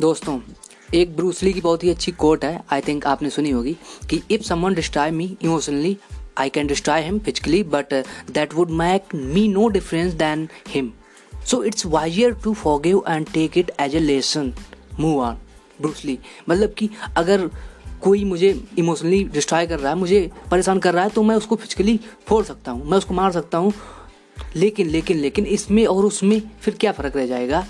दोस्तों, एक ब्रूसली की बहुत ही अच्छी कोट है। आई थिंक आपने सुनी होगी कि if someone destroy me emotionally I can destroy him physically but that would make me no different than him so it's wiser to forgive and take it as a lesson move on Bruce Lee मतलब कि अगर कोई मुझे emotionally destroy कर रहा है, मुझे परेशान कर रहा है तो मैं उसको फिजिकली फोड़ सकता हूँ, मैं उसको मार सकता हूँ। लेकिन लेकिन लेकिन इसमें और उसमें फिर क्या फ़र्क रह जाएगा?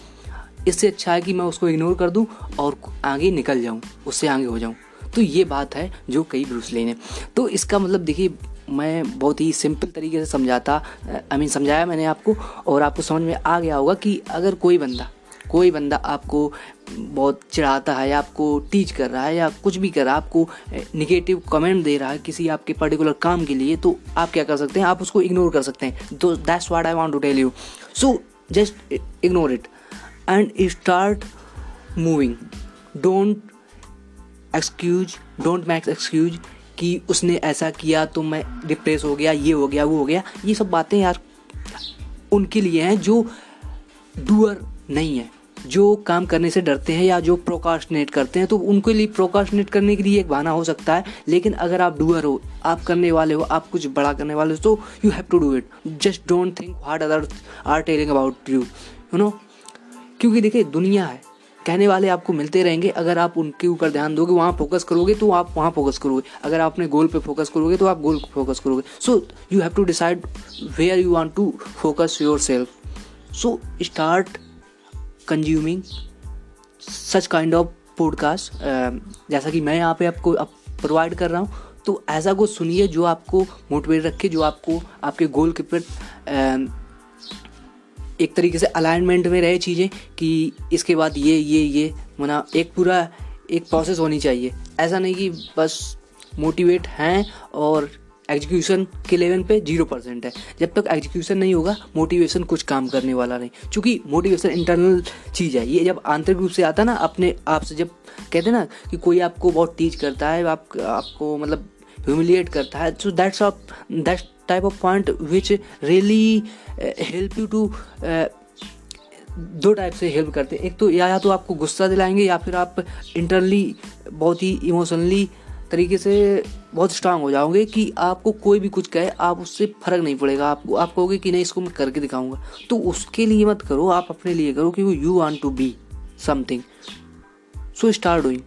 इससे अच्छा है कि मैं उसको इग्नोर कर दूँ और आगे निकल जाऊँ, उससे आगे हो जाऊँ। तो ये बात है जो कई ब्रूसली ने। तो इसका मतलब देखिए, मैं बहुत ही सिंपल तरीके से समझाता आई मीन समझाया मैंने आपको और आपको समझ में आ गया होगा कि अगर कोई बंदा कोई बंदा आपको बहुत चिढ़ाता है या आपको टीच कर रहा है या कुछ भी कर रहा है, आपको निगेटिव कमेंट दे रहा है किसी आपके पर्टिकुलर काम के लिए तो आप क्या कर सकते हैं? आप उसको इग्नोर कर सकते हैं। तो that's what I want to tell you so just ignore it and start moving don't excuse don't makes excuse कि उसने ऐसा किया तो मैं डिप्रेस हो गया, ये हो गया, वो हो गया। ये सब बातें यार उनके लिए हैं जो डूअर नहीं है। जो काम करने से डरते हैं या जो प्रोकाशनेट करते हैं तो उनके लिए प्रोकाशनेट करने के लिए एक बहाना हो सकता है। लेकिन अगर आप डूअर हो, आप करने वाले हो, आप कुछ बड़ा करने वाले हो तो you have to do it just don't think what other are telling about you you know क्योंकि देखिए, दुनिया है। कहने वाले आपको मिलते रहेंगे, अगर आप उनके ऊपर ध्यान दोगे, वहाँ फोकस करोगे तो आप वहाँ फोकस करोगे। अगर आप अपने गोल पे फोकस करोगे तो आप गोल को फोकस करोगे। So you have to decide where you want to focus yourself so start consuming such kind of podcast जैसा कि मैं यहाँ पे आपको प्रोवाइड कर रहा हूँ। तो ऐसा कुछ सुनिए जो आपको मोटिवेट रखे, जो आपको, आपके गोल के प्रति एक तरीके से अलाइनमेंट में रहे चीज़ें कि इसके बाद ये ये ये, मना, एक पूरा, एक प्रोसेस होनी चाहिए। ऐसा नहीं कि बस मोटिवेट हैं और एग्जीक्यूशन के लेवल पे ज़ीरो परसेंट है। जब तक एग्जीक्यूशन नहीं होगा मोटिवेशन कुछ काम करने वाला नहीं। क्योंकि मोटिवेशन इंटरनल चीज़ है। ये जब आंतरिक रूप से आता ना, अपने आप से जब कहते हैं ना कि कोई आपको बहुत टीच करता है, आप, आपको मतलब ह्यूमिलिएट करता है so that's of that's type of point which really help you to दो टाइप से हेल्प करते हैं। एक तो या या तो आपको गुस्सा दिलाएँगे या फिर आप इंटरनली बहुत ही इमोशनली तरीके से बहुत स्ट्रांग हो जाओगे कि आपको कोई भी कुछ कहे, आप उससे फ़र्क नहीं पड़ेगा। आपको, आप कहोगे कि नहीं, इसको मैं करके दिखाऊँगा। तो उसके लिए मत करो, आप अपने लिए करो क्योंकि you want to be something so start doing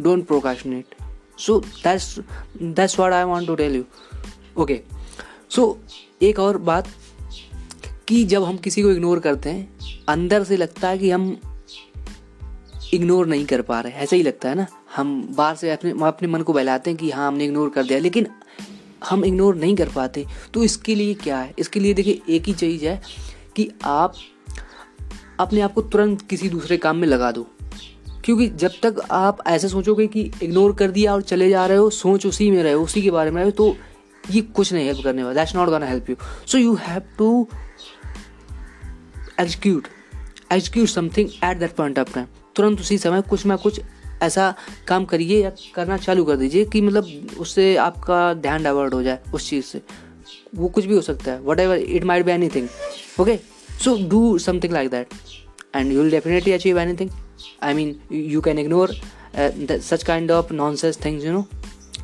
don't procrastinate so that's that's what I want to tell you okay so so, एक और बात कि जब हम किसी को इग्नोर करते हैं अंदर से लगता है कि हम इग्नोर नहीं कर पा रहे ऐसा ही लगता है ना? हम बाहर से अपने अपने मन को बहलाते हैं कि हाँ हमने इग्नोर कर दिया लेकिन हम इग्नोर नहीं कर पाते। तो इसके लिए क्या है? इसके लिए देखिए एक ही चीज़ है कि आप अपने आप को तुरंत किसी दूसरे काम में लगा दो। क्योंकि जब तक आप ऐसे सोचोगे कि इग्नोर कर दिया और चले जा रहे हो सोच उसी में रहे हो उसी के बारे में रहे हो तो ये कुछ नहीं हेल्प करने वाला। That's not gonna help you so you have to execute execute something at that point of time तुरंत उसी समय कुछ ना कुछ ऐसा काम करिए या करना चालू कर दीजिए कि मतलब उससे आपका ध्यान डाइवर्ट हो जाए उस चीज़ से। वो कुछ भी हो सकता है। Whatever it might be anything okay so do something like that and you will definitely achieve anything I mean you can ignore such kind of nonsense things you know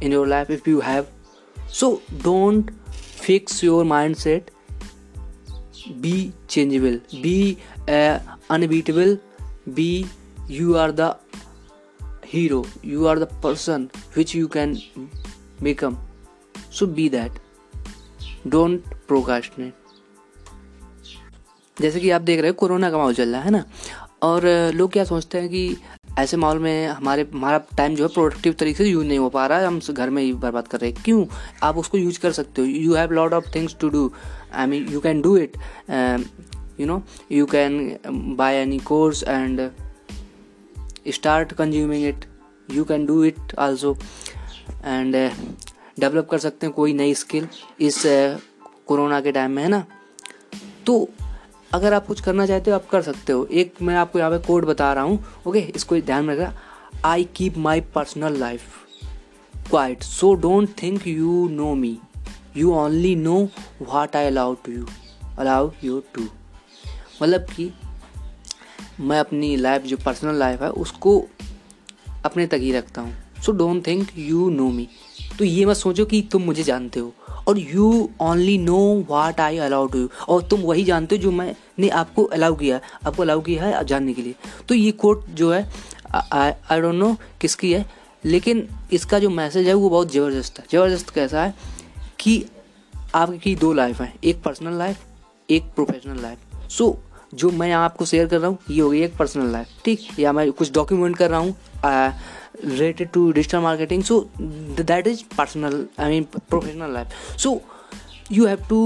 in your life if you have so don't fix your mindset be changeable be unbeatable be you are the hero you are the person which you can become so be that don't procrastinate जैसे कि आप देख रहे हो, corona का माहौल चल रहा है ना? और uh, लोग क्या सोचते हैं कि ऐसे माहौल में हमारे हमारा टाइम जो है प्रोडक्टिव तरीके से यूज़ नहीं हो पा रहा है। हम घर में ही बर्बाद कर रहे हैं। क्यों? आप उसको यूज़ कर सकते हो। You have lot of things to do I mean you can do it you know you can buy any course and start consuming it you can do it also and develop कर सकते हैं कोई नई skill इस corona uh, के time में है ना? तो अगर आप कुछ करना चाहते हो, आप कर सकते हो। एक, मैं आपको यहाँ पे कोड बता रहा हूँ, ओके? इसको ध्यान में रखना। I keep my personal life quiet so don't think you know me you only know what I allow to you allow you to मतलब कि मैं अपनी लाइफ जो पर्सनल लाइफ है, उसको अपने तक ही रखता हूँ। So don't think you know me तो ये मत सोचो कि तुम मुझे जानते हो। और you only know what I allow to you और तुम वही जानते हो जो मैंने आपको अलाउ किया है। आपको अलाउ किया है जानने के लिए। तो ये कोट जो है आई डोंट नो किसकी है, लेकिन इसका जो मैसेज है वो बहुत ज़बरदस्त है। ज़बरदस्त कैसा है कि आपकी दो लाइफ हैं, एक पर्सनल लाइफ एक प्रोफेशनल लाइफ सो जो मैं आपको शेयर कर रहा हूँ, ये हो गई एक पर्सनल लाइफ ठीक? या मैं कुछ डॉक्यूमेंट कर रहा हूँ related to digital marketing. So th- that is personal i mean professional life. So you have to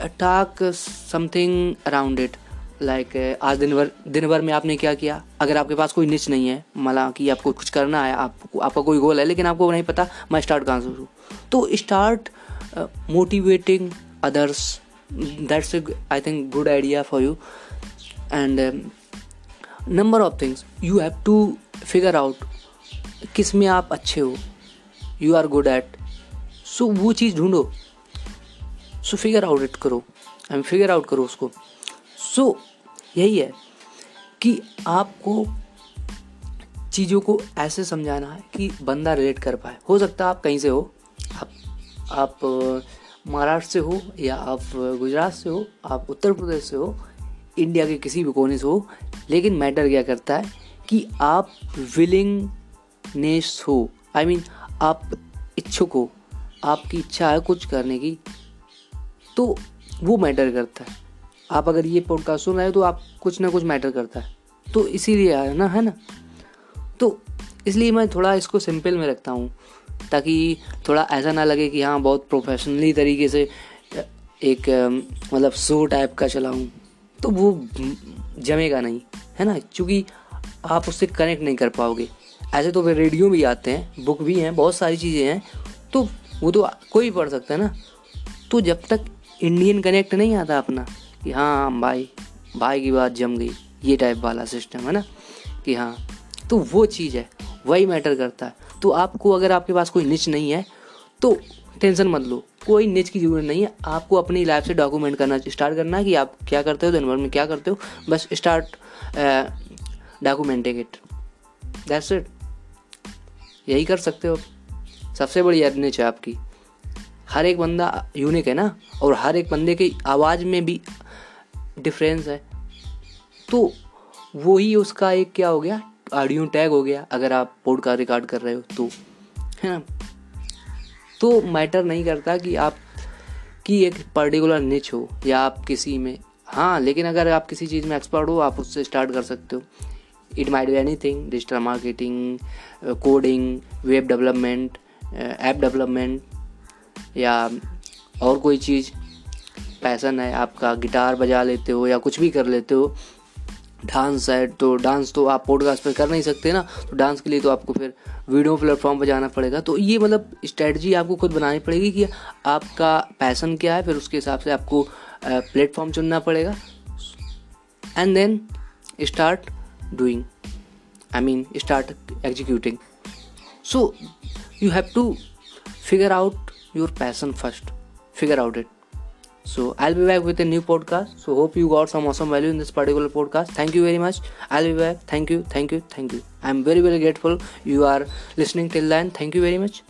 uh, talk uh, something around it. Like like, आज दिन भर दिन भर में आपने क्या किया? अगर आपके पास कोई निच नहीं है मला कि आपको कुछ करना है आप आपका कोई गोल है लेकिन आपको नहीं पता मैं स्टार्ट कहाँ से करूँ? तो start motivating others that's I think good idea for you and number of things you have to figure out किसमें आप अच्छे हो? You are good at so वो चीज़ ढूंढो। सो फिगर आउट इट करो। आई फिगर आउट करो उसको। सो so, यही है कि आपको चीज़ों को ऐसे समझाना है कि बंदा रिलेट कर पाए। हो सकता है आप कहीं से हो। आप आप महाराष्ट्र से हो या आप गुजरात से हो आप उत्तर प्रदेश से हो इंडिया के किसी भी कोने से हो लेकिन मैटर क्या करता है कि आप विलिंग नेस हो। आई I मीन mean, आप इच्छुक हो। आपकी इच्छा है कुछ करने की तो वो मैटर करता है। आप अगर ये पॉडकास्ट सुन रहे हो तो आप कुछ ना कुछ मैटर करता है। तो इसीलिए है ना है ना? तो इसलिए मैं थोड़ा इसको सिंपल में रखता हूँ ताकि थोड़ा ऐसा ना लगे कि हाँ बहुत प्रोफेशनली तरीके से एक मतलब शो टाइप का चलाऊँ तो वो जमेगा नहीं है ना? क्योंकि आप उससे कनेक्ट नहीं कर पाओगे। ऐसे तो फिर रेडियो भी आते हैं, बुक भी हैं, बहुत सारी चीज़ें हैं तो वो तो कोई पढ़ सकता है ना। तो जब तक इंडियन कनेक्ट नहीं आता अपना, कि हाँ भाई भाई की बात जम गई, ये टाइप वाला सिस्टम है ना, कि हाँ तो वो चीज़ है, वही मैटर करता है। तो आपको अगर आपके पास कोई निच नहीं है तो टेंशन मत लो, कोई निच की ज़रूरत नहीं है, आपको अपनी लाइफ से डॉक्यूमेंट करना स्टार्ट करना है कि आप क्या करते हो दिन भर में क्या करते हो, बस start documenting it that's it यही कर सकते हो। सबसे बड़ी एडनेच है आपकी। हर एक बंदा यूनिक है ना? और हर एक बंदे की आवाज़ में भी डिफरेंस है। तो वही उसका एक क्या हो गया? ऑडियो टैग हो गया, अगर आप पॉडकास्ट रिकॉर्ड कर रहे हो तो। है ना? तो मैटर नहीं करता कि आप, की एक पर्टिकुलर निच हो या आप किसी में। हाँ लेकिन अगर आप किसी चीज़ में एक्सपर्ट हो, आप उससे स्टार्ट कर सकते हो। It might be anything digital marketing uh, coding web development app development या और कोई चीज़। पैसन है आपका गिटार बजा लेते हो या कुछ भी कर लेते हो। डांस है तो डांस तो आप पॉडकास्ट पर कर नहीं सकते ना। तो डांस के लिए तो आपको फिर वीडियो प्लेटफॉर्म पर जाना पड़ेगा। तो ये मतलब स्ट्रेटजी आपको खुद बनानी पड़ेगी कि आपका पैसन क्या है फिर उसके हिसाब से आपको प्लेटफॉर्म uh, चुनना पड़ेगा। And then start doing. I mean start executing. So you have to figure out your passion first. Figure out it. So i'll be back with a new podcast. So hope you got some awesome value in this particular podcast. Thank you very much. I'll be back. Thank you. Thank you. Thank you. I'm very very grateful you are listening till then. Thank you very much